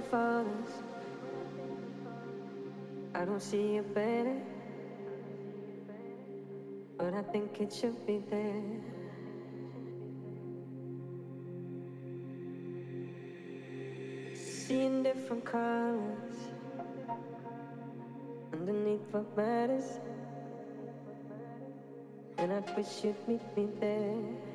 of others, I don't see it better. But I think it should be there. Seeing different colors underneath what matters. And I wish you'd meet me there.